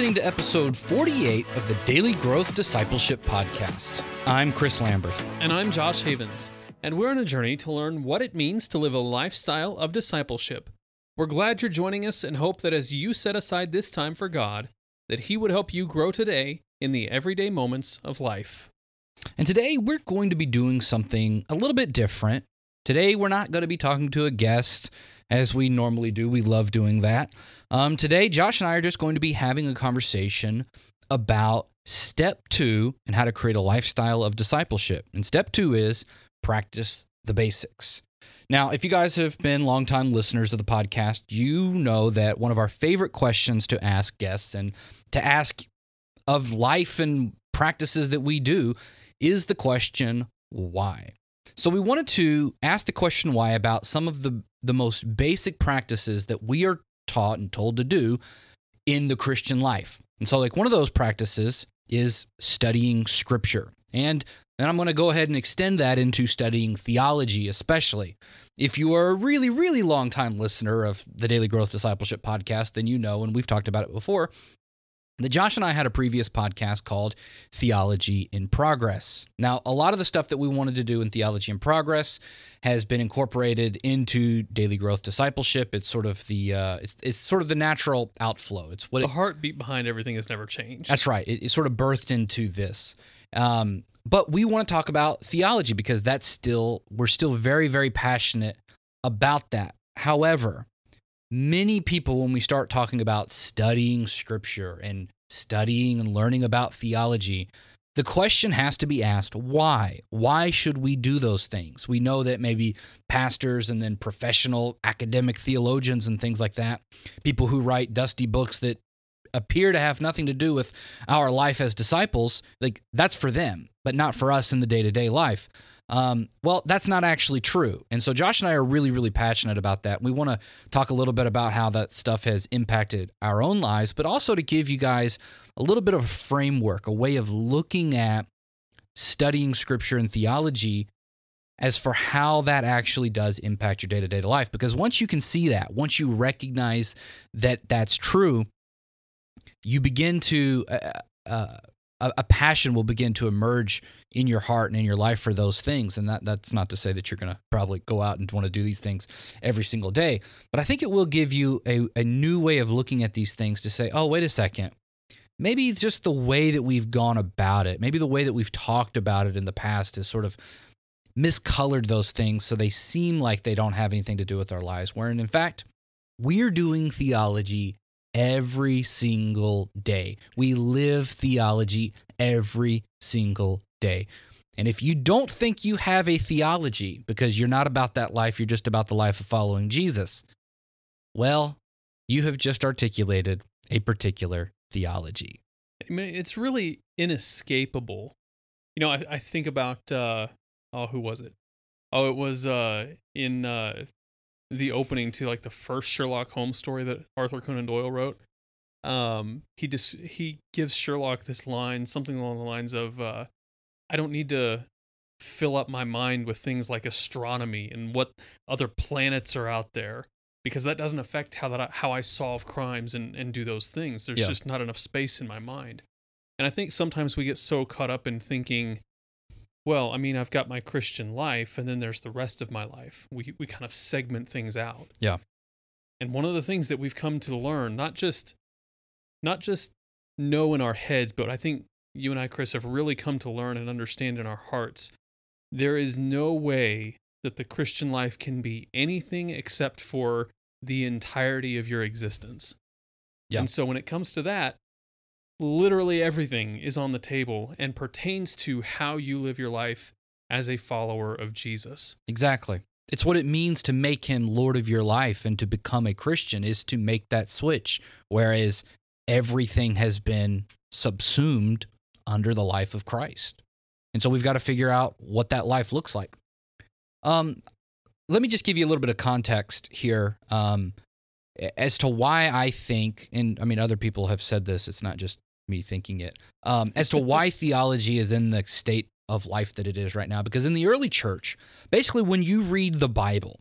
listening to episode 48 of the Daily Growth Discipleship Podcast. I'm Chris Lambert. And I'm Josh Havens, and we're on a journey to learn what it means to live a lifestyle of discipleship. We're glad you're joining us and hope that as you set aside this time for God, that He would help you grow today in the everyday moments of life. And today we're going to be doing something a little bit different. Today we're not going to be talking to a guest as we normally do. We love doing that. Um, today, Josh and I are just going to be having a conversation about step two and how to create a lifestyle of discipleship. And step two is practice the basics. Now, if you guys have been longtime listeners of the podcast, you know that one of our favorite questions to ask guests and to ask of life and practices that we do is the question, why? So we wanted to ask the question why about some of the, the most basic practices that we are taught and told to do in the Christian life. And so, like, one of those practices is studying scripture. And then I'm going to go ahead and extend that into studying theology, especially. If you are a really, really long time listener of the Daily Growth Discipleship podcast, then you know, and we've talked about it before, Josh and I had a previous podcast called Theology in Progress. Now, a lot of the stuff that we wanted to do in Theology in Progress has been incorporated into Daily Growth Discipleship. It's sort of the uh, it's it's sort of the natural outflow. It's what the it, heartbeat behind everything has never changed. That's right. It, it sort of birthed into this. Um, but we want to talk about theology because that's still we're still very very passionate about that. However, many people, when we start talking about studying scripture and studying and learning about theology, the question has to be asked why? Why should we do those things? We know that maybe pastors and then professional academic theologians and things like that, people who write dusty books that appear to have nothing to do with our life as disciples, like that's for them, but not for us in the day to day life. Um, well, that's not actually true. And so Josh and I are really, really passionate about that. We want to talk a little bit about how that stuff has impacted our own lives, but also to give you guys a little bit of a framework, a way of looking at studying scripture and theology as for how that actually does impact your day to day life. Because once you can see that, once you recognize that that's true, you begin to uh, uh, a, a, passion will begin to emerge in your heart and in your life for those things. And that that's not to say that you're going to probably go out and want to do these things every single day, but I think it will give you a, a new way of looking at these things to say, oh, wait a second. Maybe just the way that we've gone about it. Maybe the way that we've talked about it in the past has sort of miscolored those things so they seem like they don't have anything to do with our lives. Wherein, in fact, we're doing theology every single day. We live theology every single day. And if you don't think you have a theology because you're not about that life, you're just about the life of following Jesus, well, you have just articulated a particular theology. I mean, it's really inescapable. You know, I, I think about, uh, oh, who was it? Oh, it was uh, in uh, the opening to like the first Sherlock Holmes story that Arthur Conan Doyle wrote. Um, he just he gives Sherlock this line, something along the lines of, uh, "I don't need to fill up my mind with things like astronomy and what other planets are out there." Because that doesn't affect how that I, how I solve crimes and, and do those things. There's yeah. just not enough space in my mind. And I think sometimes we get so caught up in thinking, well, I mean, I've got my Christian life and then there's the rest of my life. We we kind of segment things out. Yeah. And one of the things that we've come to learn, not just not just know in our heads, but I think you and I, Chris, have really come to learn and understand in our hearts, there is no way that the Christian life can be anything except for the entirety of your existence. Yeah. And so when it comes to that, literally everything is on the table and pertains to how you live your life as a follower of Jesus. Exactly. It's what it means to make him Lord of your life and to become a Christian is to make that switch. Whereas everything has been subsumed under the life of Christ. And so we've got to figure out what that life looks like. Um, let me just give you a little bit of context here um, as to why I think, and I mean, other people have said this, it's not just me thinking it, um, as to why theology is in the state of life that it is right now. Because in the early church, basically, when you read the Bible,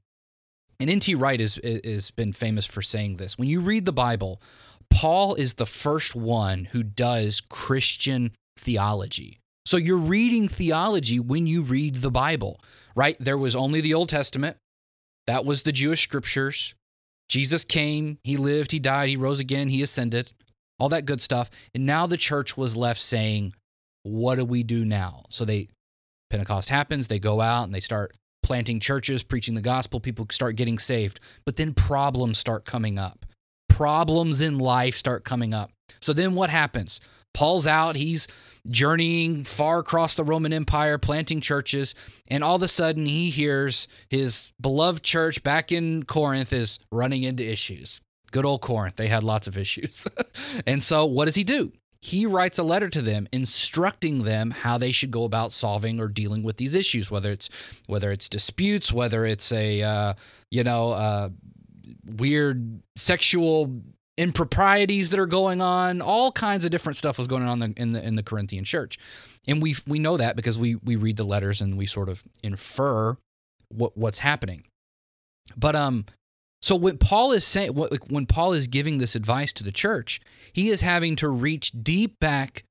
and N.T. Wright has, has been famous for saying this, when you read the Bible, Paul is the first one who does Christian theology. So you're reading theology when you read the Bible, right? There was only the Old Testament. That was the Jewish scriptures. Jesus came, he lived, he died, he rose again, he ascended, all that good stuff. And now the church was left saying, what do we do now? So they Pentecost happens, they go out and they start planting churches, preaching the gospel, people start getting saved. But then problems start coming up. Problems in life start coming up. So then what happens? Paul's out, he's journeying far across the Roman Empire, planting churches, and all of a sudden he hears his beloved church back in Corinth is running into issues. Good old Corinth, they had lots of issues. and so what does he do? He writes a letter to them instructing them how they should go about solving or dealing with these issues, whether it's whether it's disputes, whether it's a uh, you know uh, weird sexual improprieties that are going on, all kinds of different stuff was going on in the, in the in the Corinthian church, and we we know that because we we read the letters and we sort of infer what what's happening. But um, so when Paul is saying when Paul is giving this advice to the church, he is having to reach deep back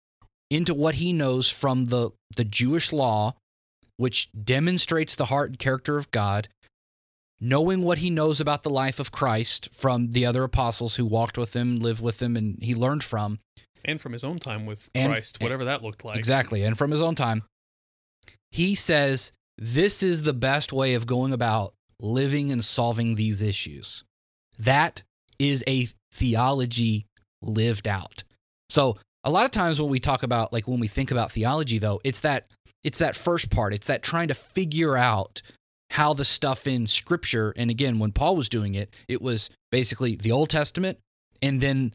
into what he knows from the the Jewish law, which demonstrates the heart and character of God, knowing what he knows about the life of Christ from the other apostles who walked with him, lived with him, and he learned from. And from his own time with And- Christ, whatever that looked like. Exactly. And from his own time, he says this is the best way of going about living and solving these issues. That is a theology lived out. So, a lot of times when we talk about like when we think about theology though, it's that it's that first part. It's that trying to figure out how the stuff in scripture and again when Paul was doing it, it was basically the Old Testament and then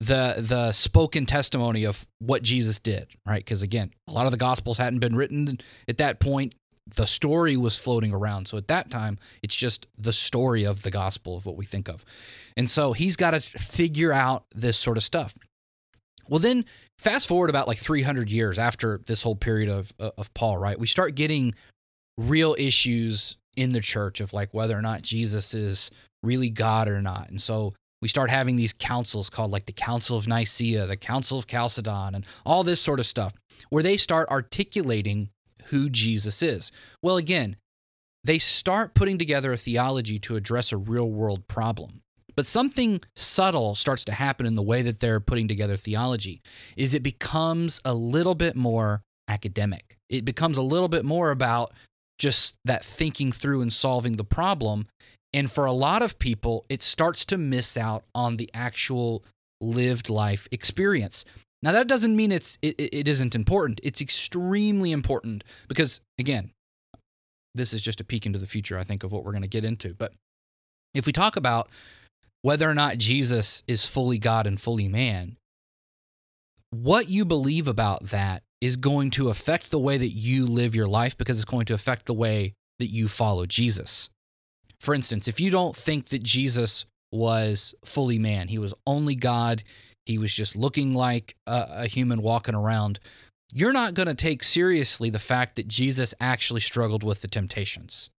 the the spoken testimony of what Jesus did, right? Because again, a lot of the gospels hadn't been written at that point. The story was floating around. So at that time, it's just the story of the gospel of what we think of. And so he's got to figure out this sort of stuff. Well, then fast forward about like 300 years after this whole period of of Paul, right? We start getting real issues in the church of like whether or not Jesus is really God or not. And so we start having these councils called like the Council of Nicaea, the Council of Chalcedon, and all this sort of stuff, where they start articulating who Jesus is. Well, again, they start putting together a theology to address a real world problem. But something subtle starts to happen in the way that they're putting together theology is it becomes a little bit more academic. It becomes a little bit more about just that thinking through and solving the problem and for a lot of people, it starts to miss out on the actual lived life experience. Now that doesn't mean it's it, it isn't important. It's extremely important because again, this is just a peek into the future, I think, of what we're going to get into. But if we talk about whether or not Jesus is fully God and fully man, what you believe about that is going to affect the way that you live your life because it's going to affect the way that you follow Jesus. For instance, if you don't think that Jesus was fully man, he was only God, he was just looking like a, a human walking around, you're not going to take seriously the fact that Jesus actually struggled with the temptations.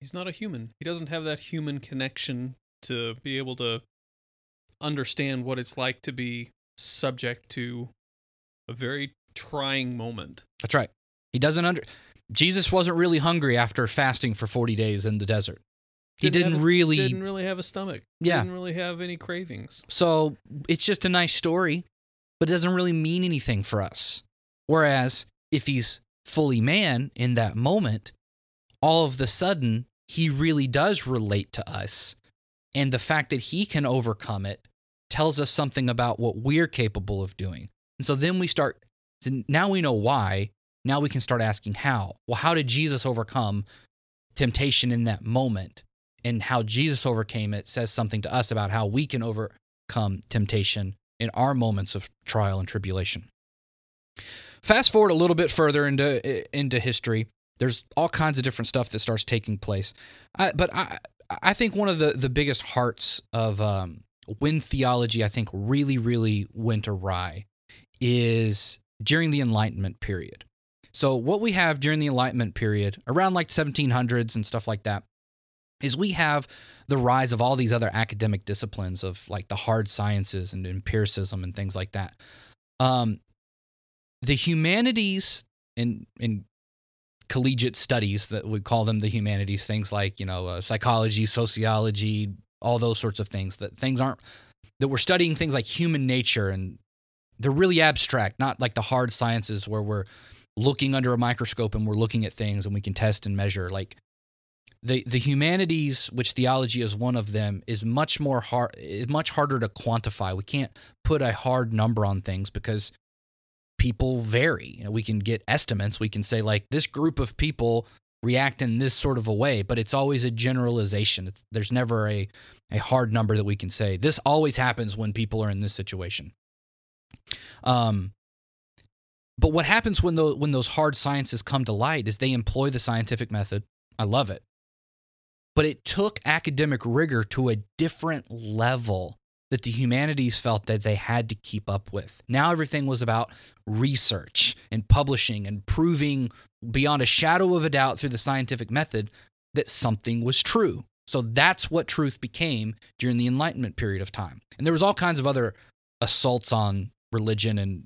He's not a human. He doesn't have that human connection to be able to understand what it's like to be subject to a very trying moment. That's right. He doesn't under Jesus wasn't really hungry after fasting for 40 days in the desert. He didn't, a- really didn't really have a stomach. Yeah. Didn't really have any cravings. So it's just a nice story, but it doesn't really mean anything for us. Whereas if he's fully man in that moment, all of the sudden he really does relate to us. And the fact that he can overcome it tells us something about what we're capable of doing. And so then we start, now we know why. Now we can start asking how. Well, how did Jesus overcome temptation in that moment? and how Jesus overcame it says something to us about how we can overcome temptation in our moments of trial and tribulation. Fast forward a little bit further into into history. There's all kinds of different stuff that starts taking place, I, but I I think one of the the biggest hearts of um, when theology I think really really went awry is during the Enlightenment period. So what we have during the Enlightenment period, around like 1700s and stuff like that, is we have the rise of all these other academic disciplines of like the hard sciences and empiricism and things like that. Um, the humanities in in collegiate studies that we call them the humanities, things like you know uh, psychology, sociology, all those sorts of things. That things aren't that we're studying things like human nature and they're really abstract, not like the hard sciences where we're looking under a microscope and we're looking at things and we can test and measure. Like the the humanities, which theology is one of them, is much more hard, is much harder to quantify. We can't put a hard number on things because people vary. You know, we can get estimates. We can say like this group of people react in this sort of a way, but it's always a generalization. It's, there's never a a hard number that we can say. This always happens when people are in this situation. Um, but what happens when those when those hard sciences come to light is they employ the scientific method. I love it. But it took academic rigor to a different level that the humanities felt that they had to keep up with. Now everything was about research and publishing and proving beyond a shadow of a doubt through the scientific method that something was true. So that's what truth became during the Enlightenment period of time. And there was all kinds of other assaults on religion and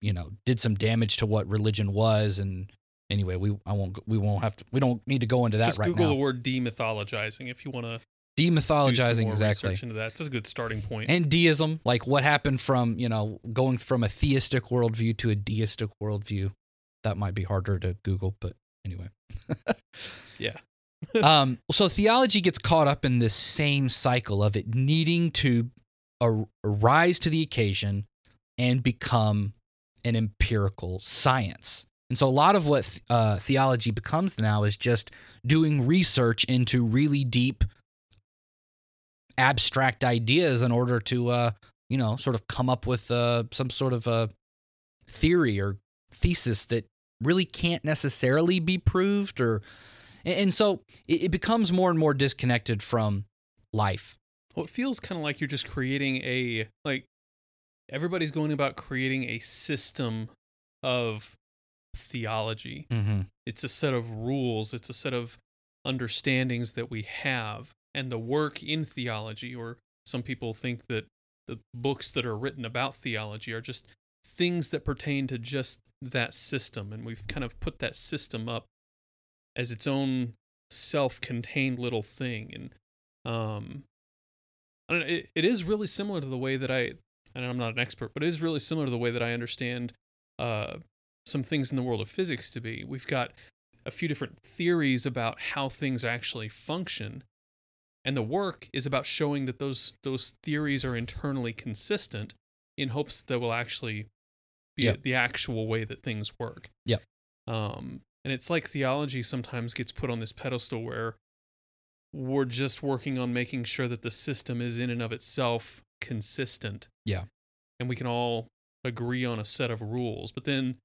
you know did some damage to what religion was and anyway we I won't we won't have to we don't need to go into that Just right Google now. the word demythologizing if you want to Demythologizing exactly. into that. That's a good starting point. And deism, like what happened from, you know, going from a theistic worldview to a deistic worldview. That might be harder to Google, but anyway. yeah. um, so theology gets caught up in this same cycle of it needing to ar- rise to the occasion and become an empirical science. And so a lot of what uh, theology becomes now is just doing research into really deep, abstract ideas in order to, uh, you know, sort of come up with uh, some sort of a theory or thesis that really can't necessarily be proved or and, so it becomes more and more disconnected from life. Well, it feels kind of like you're just creating a like everybody's going about creating a system of theology. Mm-hmm. It's a set of rules, it's a set of understandings that we have. And the work in theology, or some people think that the books that are written about theology are just things that pertain to just that system. And we've kind of put that system up as its own self contained little thing. And um, I don't know, it, it is really similar to the way that I, and I'm not an expert, but it is really similar to the way that I understand uh, some things in the world of physics to be. We've got a few different theories about how things actually function. And the work is about showing that those those theories are internally consistent in hopes that will actually be Yep. the actual way that things work. Yep. Um, and it's like theology sometimes gets put on this pedestal where we're just working on making sure that the system is in and of itself consistent. Yeah. And we can all agree on a set of rules. But then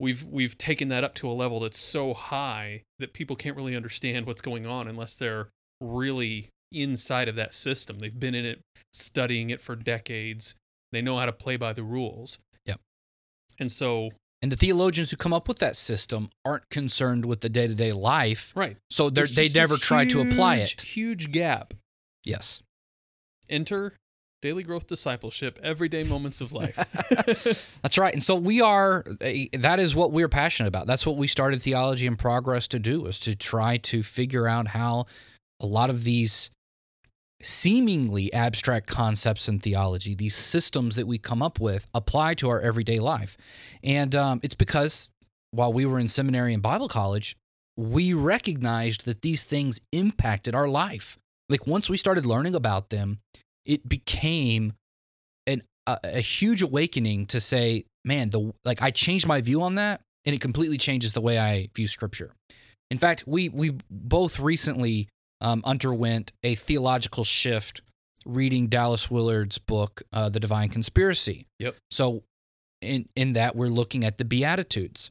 we've we've taken that up to a level that's so high that people can't really understand what's going on unless they're really inside of that system. They've been in it, studying it for decades. They know how to play by the rules. Yep. And so, And the theologians who come up with that system aren't concerned with the day to day life, right. so they're, they never try to apply huge, it. Huge gap. Yes. Enter daily growth discipleship, everyday moments of life. That's right. And so we are, eh, that is what we're passionate about. That's what we started Theology in Progress to do, is to try to figure out how a lot of these seemingly abstract concepts in theology, these systems that we come up with, apply to our everyday life. And um, it's because while we were in seminary and Bible college, we recognized that these things impacted our life. Like once we started learning about them, it became an, a, a huge awakening to say, man, the like I changed my view on that, and it completely changes the way I view Scripture. In fact, we we both recently um, underwent a theological shift reading Dallas Willard's book, uh, The Divine Conspiracy. Yep. So, in in that we're looking at the Beatitudes.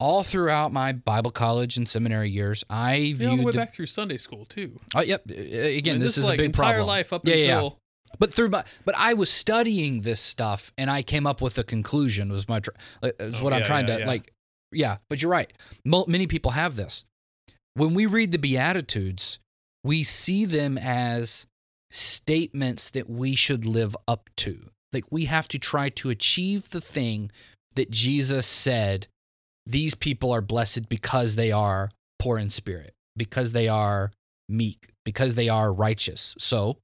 All throughout my Bible college and seminary years, I Yeah, all the way the- back through Sunday school too. Oh, yep. Uh, Again, I mean, this, is like a big entire problem. life up Yeah, yeah, yeah. But through my, but I was studying this stuff, and I came up with a conclusion. Was my, uh, is Oh, what I'm yeah, trying yeah, to yeah. like. Yeah, but you're right. Mo- many people have this. When we read the Beatitudes, we see them as statements that we should live up to. Like we have to try to achieve the thing that Jesus said these people are blessed because they are poor in spirit, because they are meek, because they are righteous. So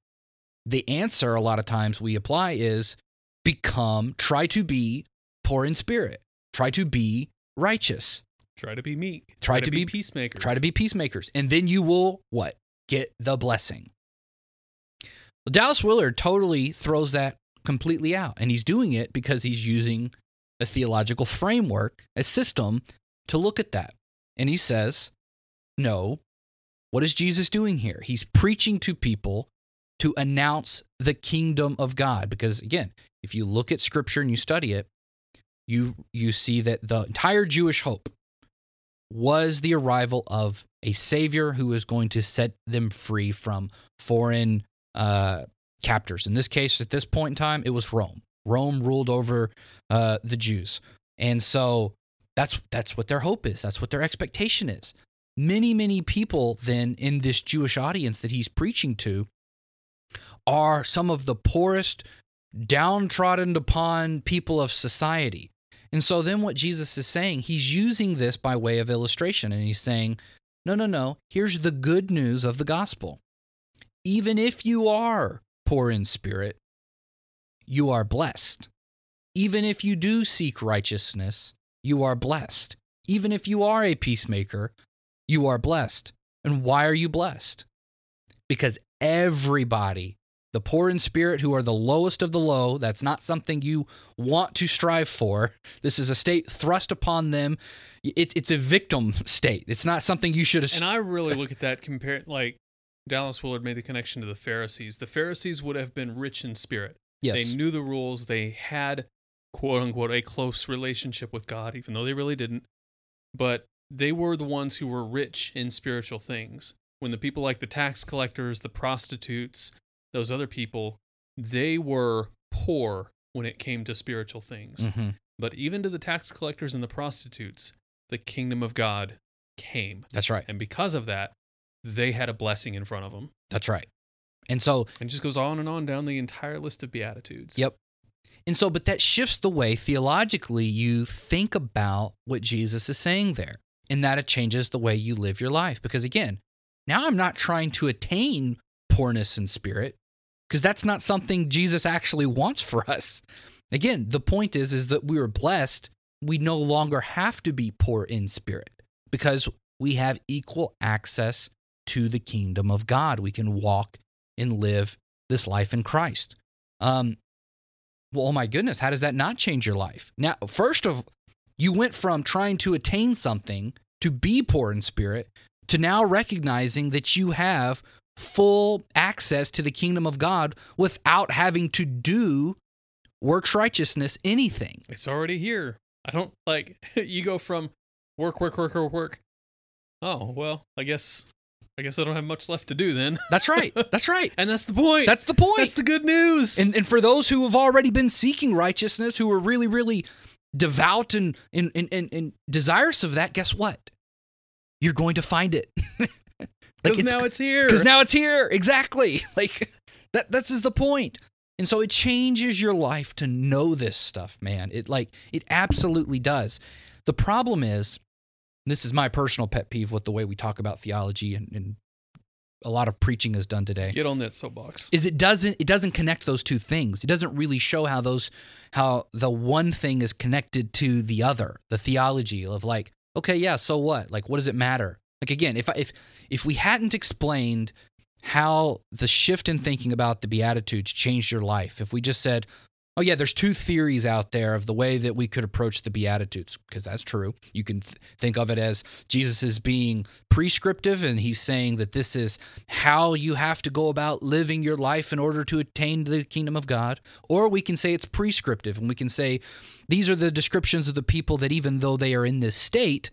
the answer a lot of times we apply is become, try to be poor in spirit, try to be righteous, Try to be meek. Try to be- peacemaker. try to be peacemakers, and then you will what? Get the blessing. Well, Dallas Willard totally throws that completely out, and he's doing it because he's using a theological framework, a system to look at that. And he says, no, what is Jesus doing here? He's preaching to people to announce the kingdom of God. Because again, if you look at scripture and you study it, you you see that the entire Jewish hope was the arrival of a savior who is going to set them free from foreign uh, captors. In this case, at this point in time, it was Rome. Rome ruled over uh, the Jews, and so that's that's what their hope is. That's what their expectation is. Many many people then in this Jewish audience that he's preaching to are some of the poorest, downtrodden upon people of society. And so then what Jesus is saying, he's using this by way of illustration and he's saying, no, no, no, here's the good news of the gospel. Even if you are poor in spirit, you are blessed. Even if you do seek righteousness, you are blessed. Even if you are a peacemaker, you are blessed. And why are you blessed? Because everybody, the poor in spirit who are the lowest of the low, that's not something you want to strive for. This is a state thrust upon them. It, it's a victim state. It's not something you should. And I really uh, look at that compared like Dallas Willard made the connection to the Pharisees. The Pharisees would have been rich in spirit. yes. They knew the rules. They had quote unquote a close relationship with God, even though they really didn't. But they were the ones who were rich in spiritual things. When the people like the tax collectors, the prostitutes, those other people, they were poor when it came to spiritual things. Mhm. But even to the tax collectors and the prostitutes, the kingdom of God came. That's right. And because of that, they had a blessing in front of them. That's right. And so And it just goes on and on down the entire list of Beatitudes. Yep. And so, but that shifts the way theologically you think about what Jesus is saying there, And that it changes the way you live your life. Because again, now I'm not trying to attain poorness in spirit, because that's not something Jesus actually wants for us. Again, the point is, is that we are blessed. We no longer have to be poor in spirit because we have equal access to the kingdom of God. We can walk and live this life in Christ. Um, well, oh my goodness, how does that not change your life? Now, first of you went from trying to attain something to be poor in spirit to now recognizing that you have full access to the kingdom of God without having to do works righteousness anything. It's already here. I don't like you go from work, work, work, work, work. Oh, well, I guess I guess I don't have much left to do then. That's right. That's right. and that's the point. That's the point. That's the good news. And, and for those who have already been seeking righteousness, who are really, really devout and, and, and, and, and desirous of that, guess what? You're going to find it. Because now it's here. Because now it's here. Exactly. Like that that's is the point. And so it changes your life to know this stuff, man. It like it absolutely does. The problem is, this is my personal pet peeve with the way we talk about theology and, and a lot of preaching is done today Get on that soapbox. is it doesn't it doesn't connect those two things. It doesn't really show how those how the one thing is connected to the other. The theology of like, okay, yeah, so what? Like what does it matter? Like again, if if if we hadn't explained how the shift in thinking about the beatitudes changed your life, if we just said, "Oh yeah, there's two theories out there of the way that we could approach the beatitudes," because that's true. You can th- think of it as Jesus is being prescriptive and he's saying that this is how you have to go about living your life in order to attain the kingdom of God, or we can say it's prescriptive and we can say these are the descriptions of the people that even though they are in this state,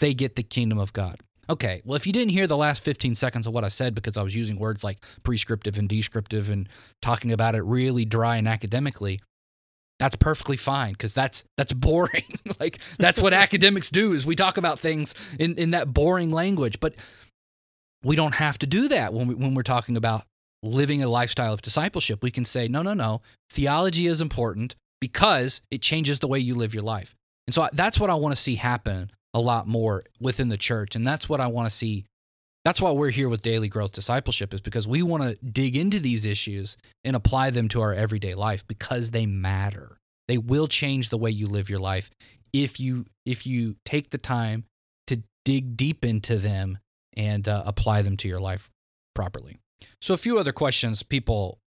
they get the kingdom of God. Okay, well, if you didn't hear the last 15 seconds of what I said because I was using words like prescriptive and descriptive and talking about it really dry and academically, That's perfectly fine because that's that's boring. like that's what academics do is we talk about things in, in that boring language. But we don't have to do that when we, when we're talking about living a lifestyle of discipleship. We can say, no, no, no. Theology is important because it changes the way you live your life. And so that's what I want to see happen a lot more within the church. And that's what I want to see. That's why we're here with Daily Growth Discipleship, is because we want to dig into these issues and apply them to our everyday life because they matter. They will change the way you live your life if you if you take the time to dig deep into them and uh, apply them to your life properly. So a few other questions people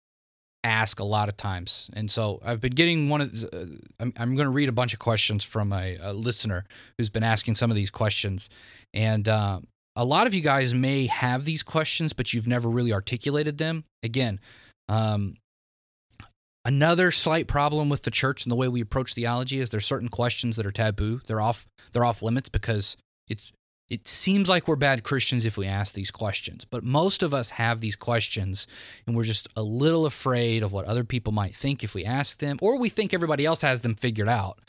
ask a lot of times, and so I've been getting one of. Uh, I'm, I'm going to read a bunch of questions from a, a, listener who's been asking some of these questions, and uh, a lot of you guys may have these questions, but you've never really articulated them. Again, um, another slight problem with the church and the way we approach theology is there's certain questions that are taboo. They're off. They're off limits because it's it seems like we're bad Christians if we ask these questions, but most of us have these questions and we're just a little afraid of what other people might think if we ask them, or we think everybody else has them figured out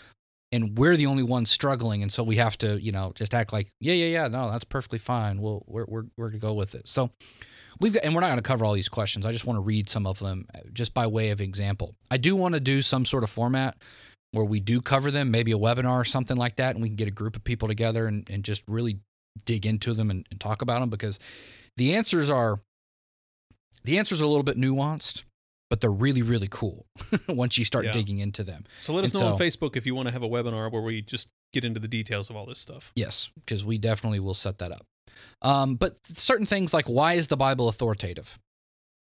and we're the only ones struggling. And so we have to, you know, just act like, yeah, yeah, yeah, no, that's perfectly fine. We'll, we're, we're, we're going to go with it. So we've got, and we're not going to cover all these questions. I just want to read some of them uh, just by way of example. I do want to do some sort of format where we do cover them, maybe a webinar or something like that, and we can get a group of people together and, and just really dig into them and, and talk about them because the answers are the answers are a little bit nuanced but they're really really cool once you start Yeah. digging into them. So let us And know on Facebook if you want to have a webinar where we just get into the details of all this stuff. yes because we definitely will set that up. Um, but certain things like why is the bible authoritative?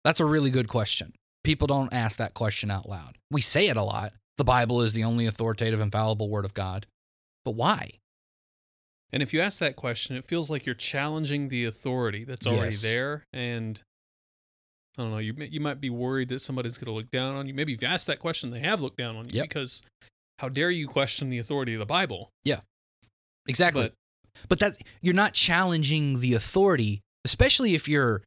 That's a really good question. People don't ask that question out loud. We say it a lot. The bible is the only authoritative infallible word of god. But why And if you ask that question, it feels like you're challenging the authority that's already Yes. there. And I don't know, you you might be worried that somebody's going to look down on you. Maybe if you ask that question, they have looked down on you Yep. because how dare you question the authority of the Bible? Yeah, exactly But But that you're not challenging the authority, especially if you're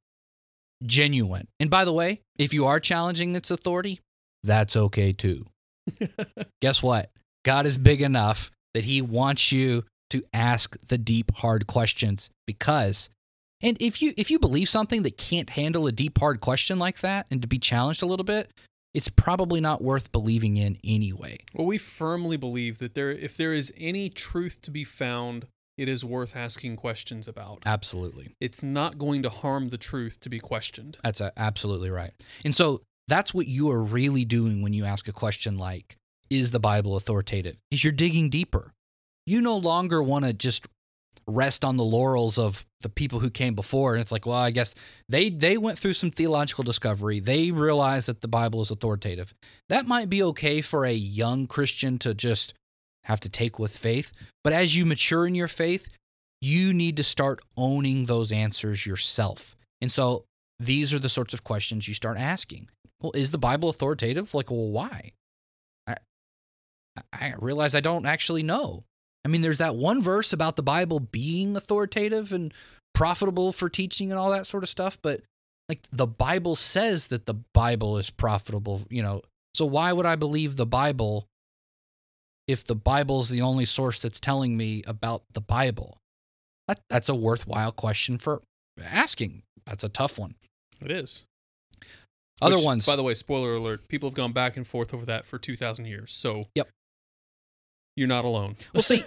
genuine. And by the way, if you are challenging its authority, that's okay too. Guess what? God is big enough that he wants you to ask the deep hard questions because and if you if you believe something that can't handle a deep hard question like that and to be challenged a little bit, it's probably not worth believing in anyway. well, we firmly believe that there, if there is any truth to be found, it is worth asking questions about. Absolutely. It's not going to harm the truth to be questioned. That's a, absolutely right. And so that's what you are really doing when you ask a question like, is the Bible authoritative? Is you're digging deeper. You no longer want to just rest on the laurels of the people who came before. And it's like, well, I guess they, they went through some theological discovery. They realized that the Bible is authoritative. That might be okay for a young Christian to just have to take with faith. But as you mature in your faith, you need to start owning those answers yourself. And so these are the sorts of questions you start asking. Well, is the Bible authoritative? Like, well, why? I, I realize I don't actually know. I mean, there's that one verse about the Bible being authoritative and profitable for teaching and all that sort of stuff, but like the Bible says that the Bible is profitable, you know. So why would I believe the Bible if the Bible's the only source that's telling me about the Bible? That, that's a worthwhile question for asking. That's a tough one. It is. Other Which, ones. By the way, spoiler alert: people have gone back and forth over that for two thousand years. So, Yep. You're not alone. Well, see-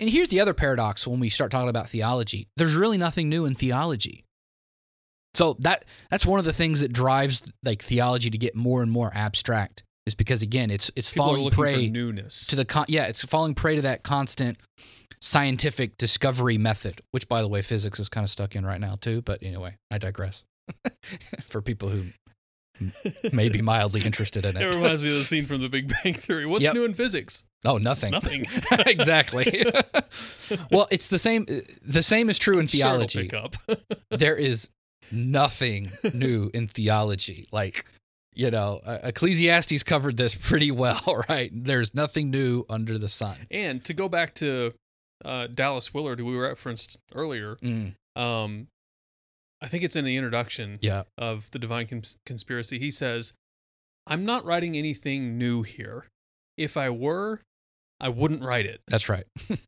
And here's the other paradox when we start talking about theology. There's really nothing new in theology. So that that's one of the things that drives like theology to get more and more abstract is because again, it's it's people falling prey newness. to the con- yeah, it's falling prey to that constant scientific discovery method, which by the way physics is kind of stuck in right now too, but anyway, I digress. For people who m- may be mildly interested in it it. reminds me of the scene from The Big Bang Theory. What's Yep. new in physics? Oh, nothing. Nothing. exactly. well, it's the same. The same is true in Sure it'll theology. pick up. there is nothing new in theology. Like, you know, Ecclesiastes covered this pretty well, right? There's nothing new under the sun. and to go back to uh, Dallas Willard, who we referenced earlier, Mm, um, I think it's in the introduction yeah. of the Divine Cons- Conspiracy. He says, "I'm not writing anything new here. if I were, I wouldn't write it. That's right.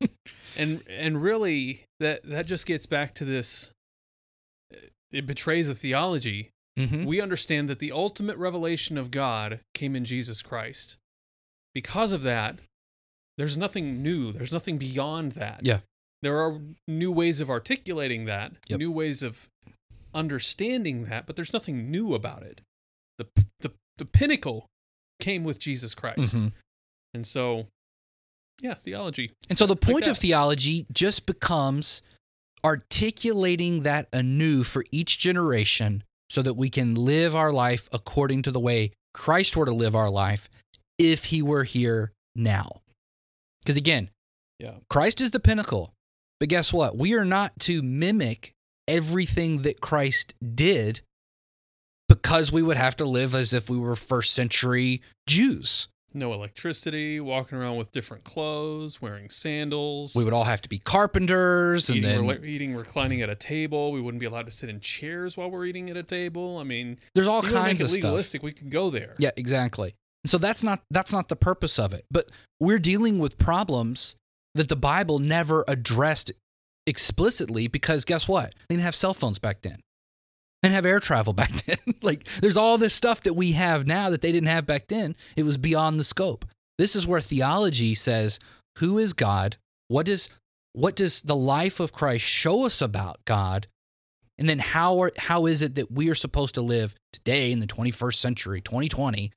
And and really that that just gets back to this it betrays a theology. hmm We understand that the ultimate revelation of God came in Jesus Christ. Because of that, there's nothing new. There's nothing beyond that. Yeah. There are new ways of articulating that, Yep. new ways of understanding that, but there's nothing new about it. The the the pinnacle came with Jesus Christ. Mhm. And so yeah, theology. And so the point of theology just becomes articulating that anew for each generation so that we can live our life according to the way Christ were to live our life if he were here now. Because again, Yeah. Christ is the pinnacle. But guess what? We are not to mimic everything that Christ did because we would have to live as if we were first century Jews. No electricity, walking around with different clothes, wearing sandals. We would all have to be carpenters and eating, then rela- eating reclining at a table. We wouldn't be allowed to sit in chairs while we're eating at a table. I mean, there's all if you wanna kinds make of it stuff. legalistic. We could go there. Yeah, exactly. So that's not that's not the purpose of it. But we're dealing with problems that the Bible never addressed explicitly because guess what? They didn't have cell phones back then. They didn't have air travel back then. like there's all this stuff that we have now that they didn't have back then. It was beyond the scope. This is where theology says, who is God? What does what does the life of Christ show us about God? And then how are, how is it that we are supposed to live today in the 21st century, 2020,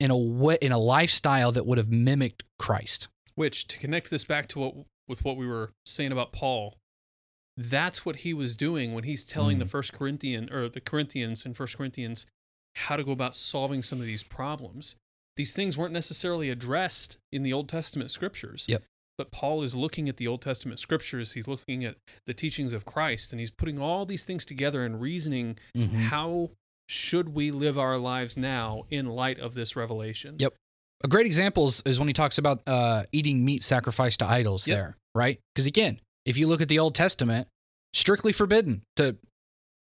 in a way, in a lifestyle that would have mimicked Christ? Which to connect this back to what with what we were saying about Paul, that's what he was doing when he's telling the Mm. First Corinthian or the Corinthians in First Corinthians how to go about solving some of these problems. These things weren't necessarily addressed in the Old Testament scriptures. Yep. But Paul is looking at the Old Testament scriptures. He's looking at the teachings of Christ, and he's putting all these things together and reasoning Mhm. how should we live our lives now in light of this revelation. Yep. A great example is, is when he talks about uh, eating meat sacrificed to idols Yep. there, right? Because again, if you look at the Old Testament, strictly forbidden to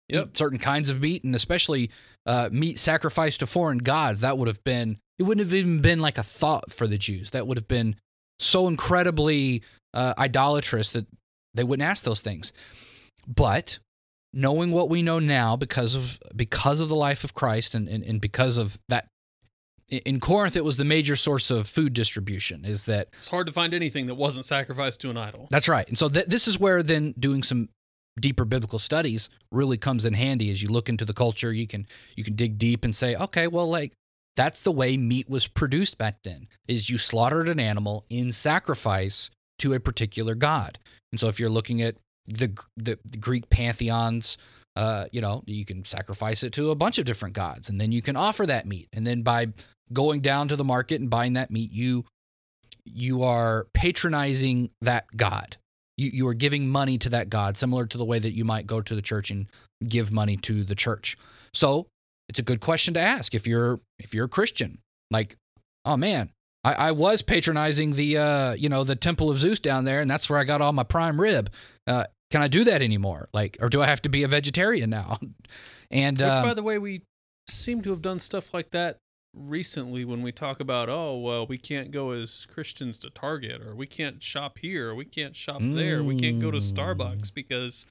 Yep. eat certain kinds of meat and especially uh, meat sacrificed to foreign gods. That would have been, it wouldn't have even been like a thought for the Jews. That would have been so incredibly uh, idolatrous that they wouldn't ask those things. But knowing what we know now because of because of the life of Christ and, and, and because of that in Corinth it was the major source of food distribution is that It's hard to find anything that wasn't sacrificed to an idol. that's right. And so th- this is where then doing some deeper biblical studies really comes in handy as you look into the culture you can you can dig deep and say okay well like that's the way meat was produced back then is you slaughtered an animal in sacrifice to a particular god. And so if you're looking at the the, the Greek pantheons uh, you know, you can sacrifice it to a bunch of different gods and then you can offer that meat. And then by going down to the market and buying that meat, you you are patronizing that god. You you are giving money to that god, similar to the way that you might go to the church and give money to the church. So it's a good question to ask if you're if you're a Christian. Like, oh man, I, I was patronizing the uh, you know, the temple of Zeus down there, and that's where I got all my prime rib. Uh, can I do that anymore? Like, or do I have to be a vegetarian now? And Which, um, by the way, we seem to have done stuff like that recently when we talk about, oh, well, we can't go as Christians to Target, or we can't shop here, or we can't shop there, we can't go to Mm. Starbucks because.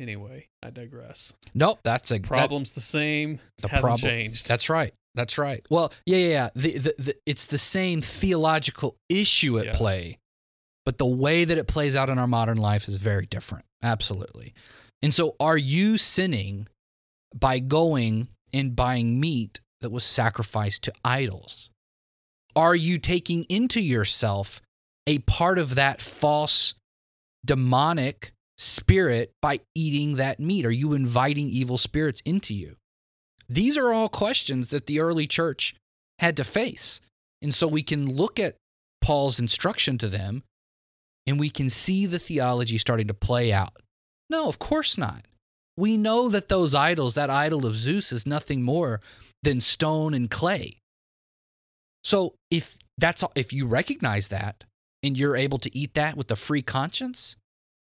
Anyway, I digress. nope, that's a that- Problem's the same. The hasn't problem- changed. That's right. That's right. Well, yeah, yeah, yeah. The, the, the, it's the same theological issue at Yeah. play, but the way that it plays out in our modern life is very different. Absolutely. And so, are you sinning by going and buying meat that was sacrificed to idols? Are you taking into yourself a part of that false demonic spirit by eating that meat? Are you inviting evil spirits into you? These are all questions that the early church had to face. And so we can look at Paul's instruction to them and we can see the theology starting to play out. No, of course not. We know that those idols, that idol of Zeus, is nothing more than stone and clay. So if that's all, if you recognize that and you're able to eat that with a free conscience,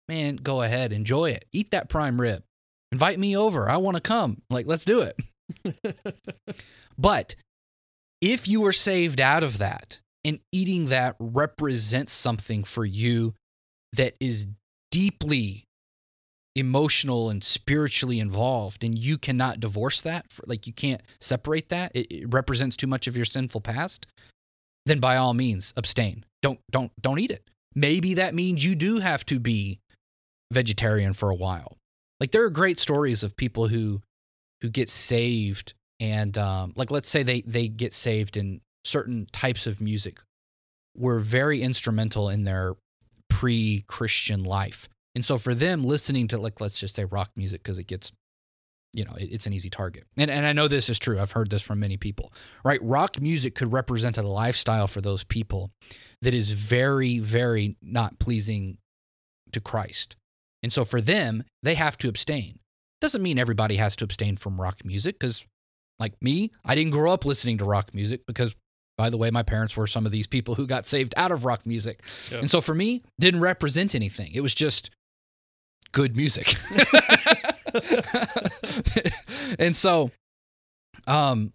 man, go ahead, enjoy it. Eat that prime rib. Invite me over. I want to come. Like, let's do it. But if you are saved out of that and eating that represents something for you that is deeply emotional and spiritually involved and you cannot divorce that like you can't separate that. It, it represents too much of your sinful past. Then by all means abstain. Don't don't don't eat it. Maybe that means you do have to be vegetarian for a while. Like there are great stories of people who who get saved and um, like let's say they they get saved in certain types of music were very instrumental in their pre-christian life and so for them listening to like let's just say rock music because it gets you know it- it's an easy target. And, and i know this is true. I've heard this from many people right? Rock music could represent a lifestyle for those people that is very very not pleasing to christ. And so for them they have to abstain. Doesn't mean everybody has to abstain from rock music because like me i didn't grow up listening to rock music because by the way my parents were some of these people who got saved out of rock music. And so for me didn't represent anything. It was just good music. And so um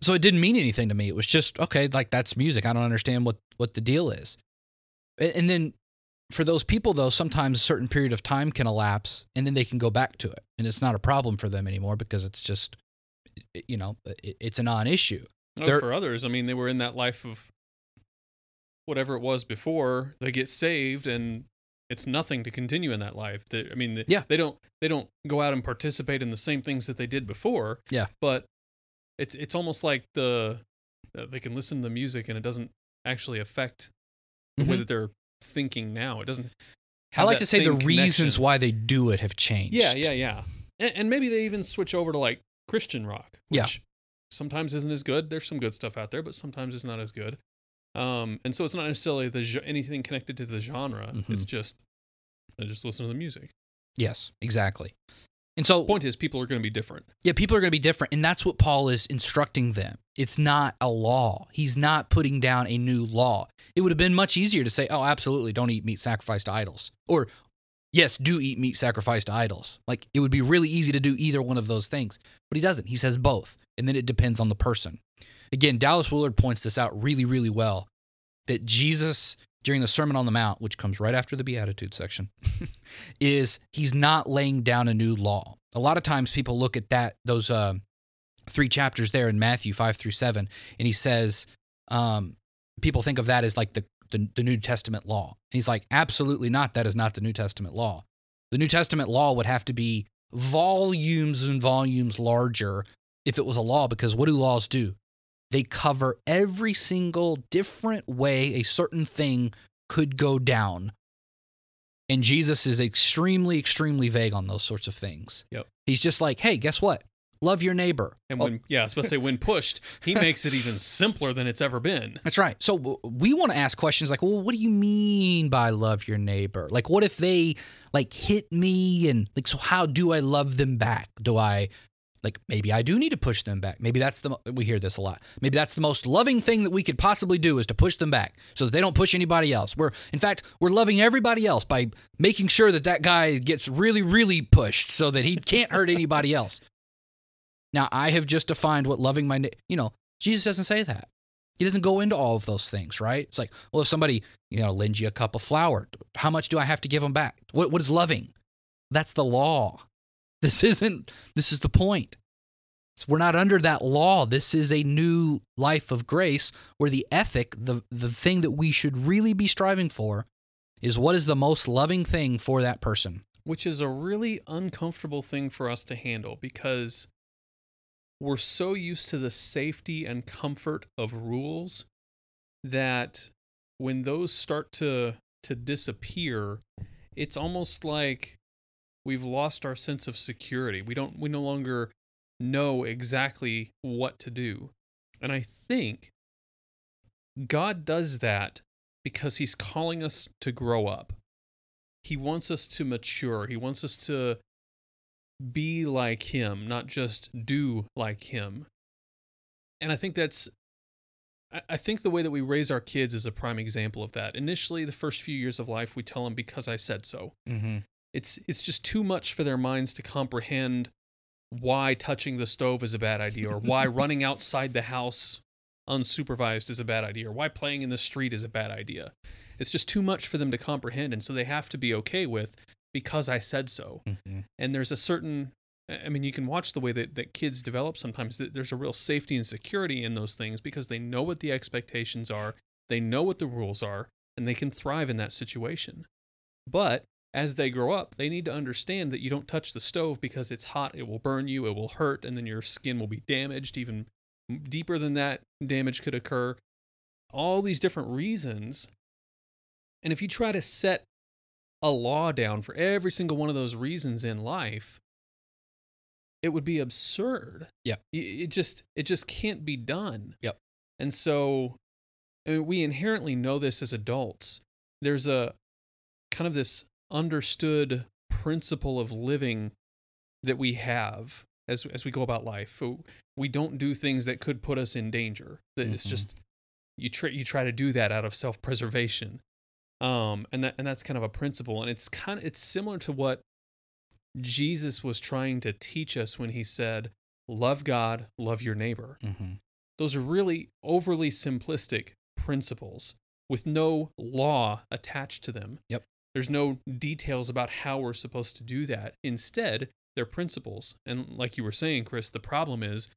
so it didn't mean anything to me. It was just okay like that's music. I don't understand what what the deal is. And then for those people though sometimes a certain period of time can elapse and then they can go back to it. And it's not a problem for them anymore because it's just you know it- it's a non-issue. No, There- for others, I mean, they were in that life of whatever it was before. They get saved, and it's nothing to continue in that life. They, I mean, they, Yeah. they don't they don't go out and participate in the same things that they did before. Yeah. but it's it's almost like the uh, they can listen to the music, and it doesn't actually affect the way Mhm. that they're thinking now. It doesn't. i like to say the reasons connection. why they do it have changed Yeah, yeah, yeah. And, and maybe they even switch over to like Christian rock, Yeah. which sometimes isn't as good. There's some good stuff out there, but sometimes it's not as good. Um, and so it's not necessarily the anything connected to the genre. Mhm. It's just I just listen to the music. yes exactly and so Point is, people are going to be different. Yeah, people are going to be different. And that's what Paul is instructing them. It's not a law. He's not putting down a new law. It would have been much easier to say, oh, absolutely, don't eat meat sacrificed to idols. Or, yes, do eat meat sacrificed to idols. Like, it would be really easy to do either one of those things. But he doesn't. He says both. And then it depends on the person. Again, Dallas Willard points this out really, really well that Jesus, during the Sermon on the Mount, which comes right after the Beatitude section, is he's not laying down a new law. A lot of times people look at that, those uh, three chapters there in Matthew 5 through 7, and he says, um, people think of that as like the, the, the New Testament law. And he's like, absolutely not. That is not the New Testament law. The New Testament law would have to be volumes and volumes larger if it was a law, because what do laws do? They cover every single different way a certain thing could go down. And Jesus is extremely, extremely vague on those sorts of things. Yep. He's just like, hey, guess what? Love your neighbor. And Oh, when yeah, I was supposed to say when pushed, he makes it even simpler than it's ever been. That's right. So we want to ask questions like, well, what do you mean by love your neighbor? Like, what if they like hit me and like, so how do I love them back? Do I like maybe I do need to push them back? Maybe that's the we hear this a lot. Maybe that's the most loving thing that we could possibly do is to push them back so that they don't push anybody else. We're in fact we're loving everybody else by making sure that that guy gets really really pushed so that he can't hurt anybody else. Now I have just defined what loving my you know Jesus doesn't say that. He doesn't go into all of those things, right? It's like, well, if somebody, you know, lends you a cup of flour, how much do I have to give them back? What, what is loving? That's the law. This isn't, this is the point. We're not under that law. This is a new life of grace where the ethic, the, the thing that we should really be striving for, is what is the most loving thing for that person. which is a really uncomfortable thing for us to handle because we're so used to the safety and comfort of rules that when those start to to disappear it's almost like we've lost our sense of security we don't we no longer know exactly what to do and i think god does that because he's calling us to grow up he wants us to mature. He wants us to be like him, not just do like him. And I think that's I- think the way that we raise our kids is a prime example of that. Initially, the first few years of life, we tell them because I said so. Mm-hmm. It's it's just too much for their minds to comprehend why touching the stove is a bad idea or why running outside the house unsupervised is a bad idea or why playing in the street is a bad idea. It's just too much for them to comprehend. And so they have to be okay with because I said so. Mm-hmm. And there's a certain, I mean, you can watch the way that, that kids develop sometimes. There's a real safety and security in those things because they know what the expectations are, they know what the rules are, and they can thrive in that situation. But as they grow up, they need to understand that you don't touch the stove because it's hot, it will burn you, it will hurt, and then your skin will be damaged. Even deeper than that, damage could occur. All these different reasons. And if you try to set a law down for every single one of those reasons in life, it would be absurd. Yeah. It just it just can't be done. Yep. And so I mean, we inherently know this as adults. There's a kind of this understood principle of living that we have as as we go about life. We don't do things that could put us in danger. It's Mhm. just you try you try to do that out of self preservation, um, and that and that's kind of a principle. And it's kind of it's similar to what Jesus was trying to teach us when he said, "Love God, love your neighbor." Mm-hmm. Those are really overly simplistic principles with no law attached to them. Yep. There's no details about how we're supposed to do that. Instead, they're principles. And like you were saying, Chris, the problem is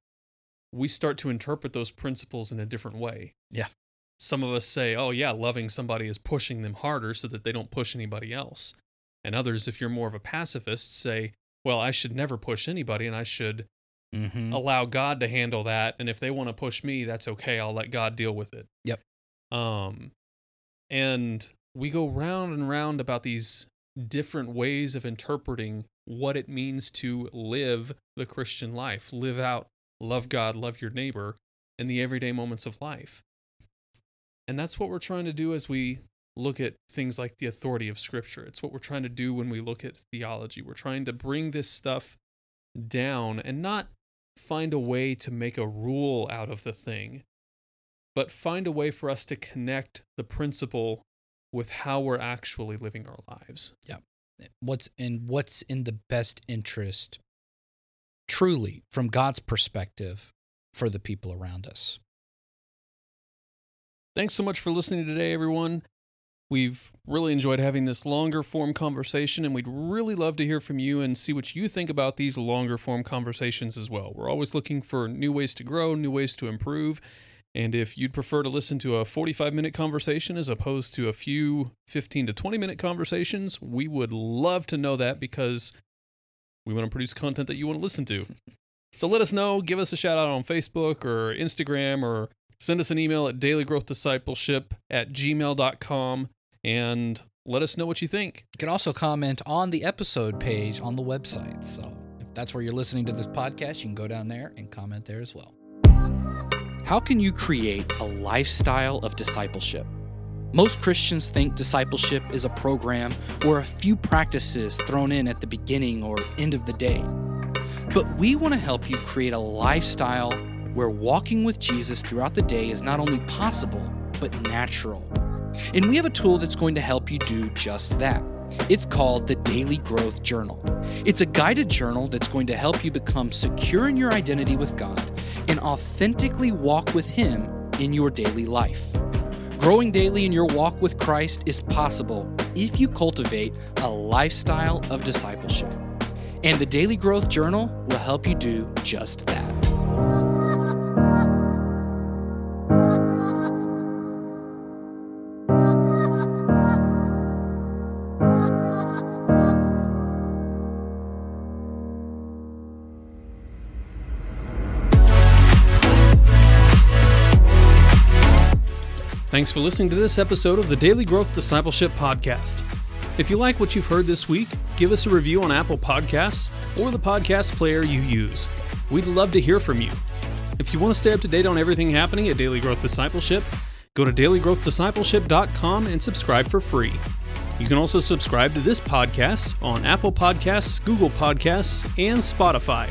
we start to interpret those principles in a different way. Yeah. Some of us say, oh, yeah, loving somebody is pushing them harder so that they don't push anybody else. And others, if you're more of a pacifist, say, well, I should never push anybody and I should Mm-hmm. allow God to handle that. And if they want to push me, that's okay. I'll let God deal with it. Yep. Um, and we go round and round about these different ways of interpreting what it means to live the Christian life, live out, love God, love your neighbor in the everyday moments of life. And that's what we're trying to do as we look at things like the authority of Scripture. It's what we're trying to do when we look at theology. We're trying to bring this stuff down and not find a way to make a rule out of the thing, but find a way for us to connect the principle with how we're actually living our lives. Yeah. What's and what's in the best interest truly from God's perspective for the people around us. Thanks so much for listening today, everyone. We've really enjoyed having this longer form conversation, and we'd really love to hear from you and see what you think about these longer form conversations as well. We're always looking for new ways to grow, new ways to improve. And if you'd prefer to listen to a 45 minute conversation as opposed to a few 15 to 20 minute conversations, we would love to know that because we want to produce content that you want to listen to. So let us know. Give us a shout out on Facebook or Instagram or send us an email at dailygrowthdiscipleship at gmail.com and let us know what you think. You can also comment on the episode page on the website. So if that's where you're listening to this podcast, you can go down there and comment there as well. How can you create a lifestyle of discipleship? Most Christians think discipleship is a program or a few practices thrown in at the beginning or end of the day. But we want to help you create a lifestyle where walking with Jesus throughout the day is not only possible, but natural. And we have a tool that's going to help you do just that. It's called the Daily Growth Journal. It's a guided journal that's going to help you become secure in your identity with God and authentically walk with Him in your daily life. Growing daily in your walk with Christ is possible if you cultivate a lifestyle of discipleship. And the Daily Growth Journal will help you do just that. Thanks for listening to this episode of the Daily Growth Discipleship Podcast. If you like what you've heard this week, give us a review on Apple Podcasts or the podcast player you use. We'd love to hear from you. If you want to stay up to date on everything happening at Daily Growth Discipleship, go to dailygrowthdiscipleship.com and subscribe for free. You can also subscribe to this podcast on Apple Podcasts, Google Podcasts, and Spotify.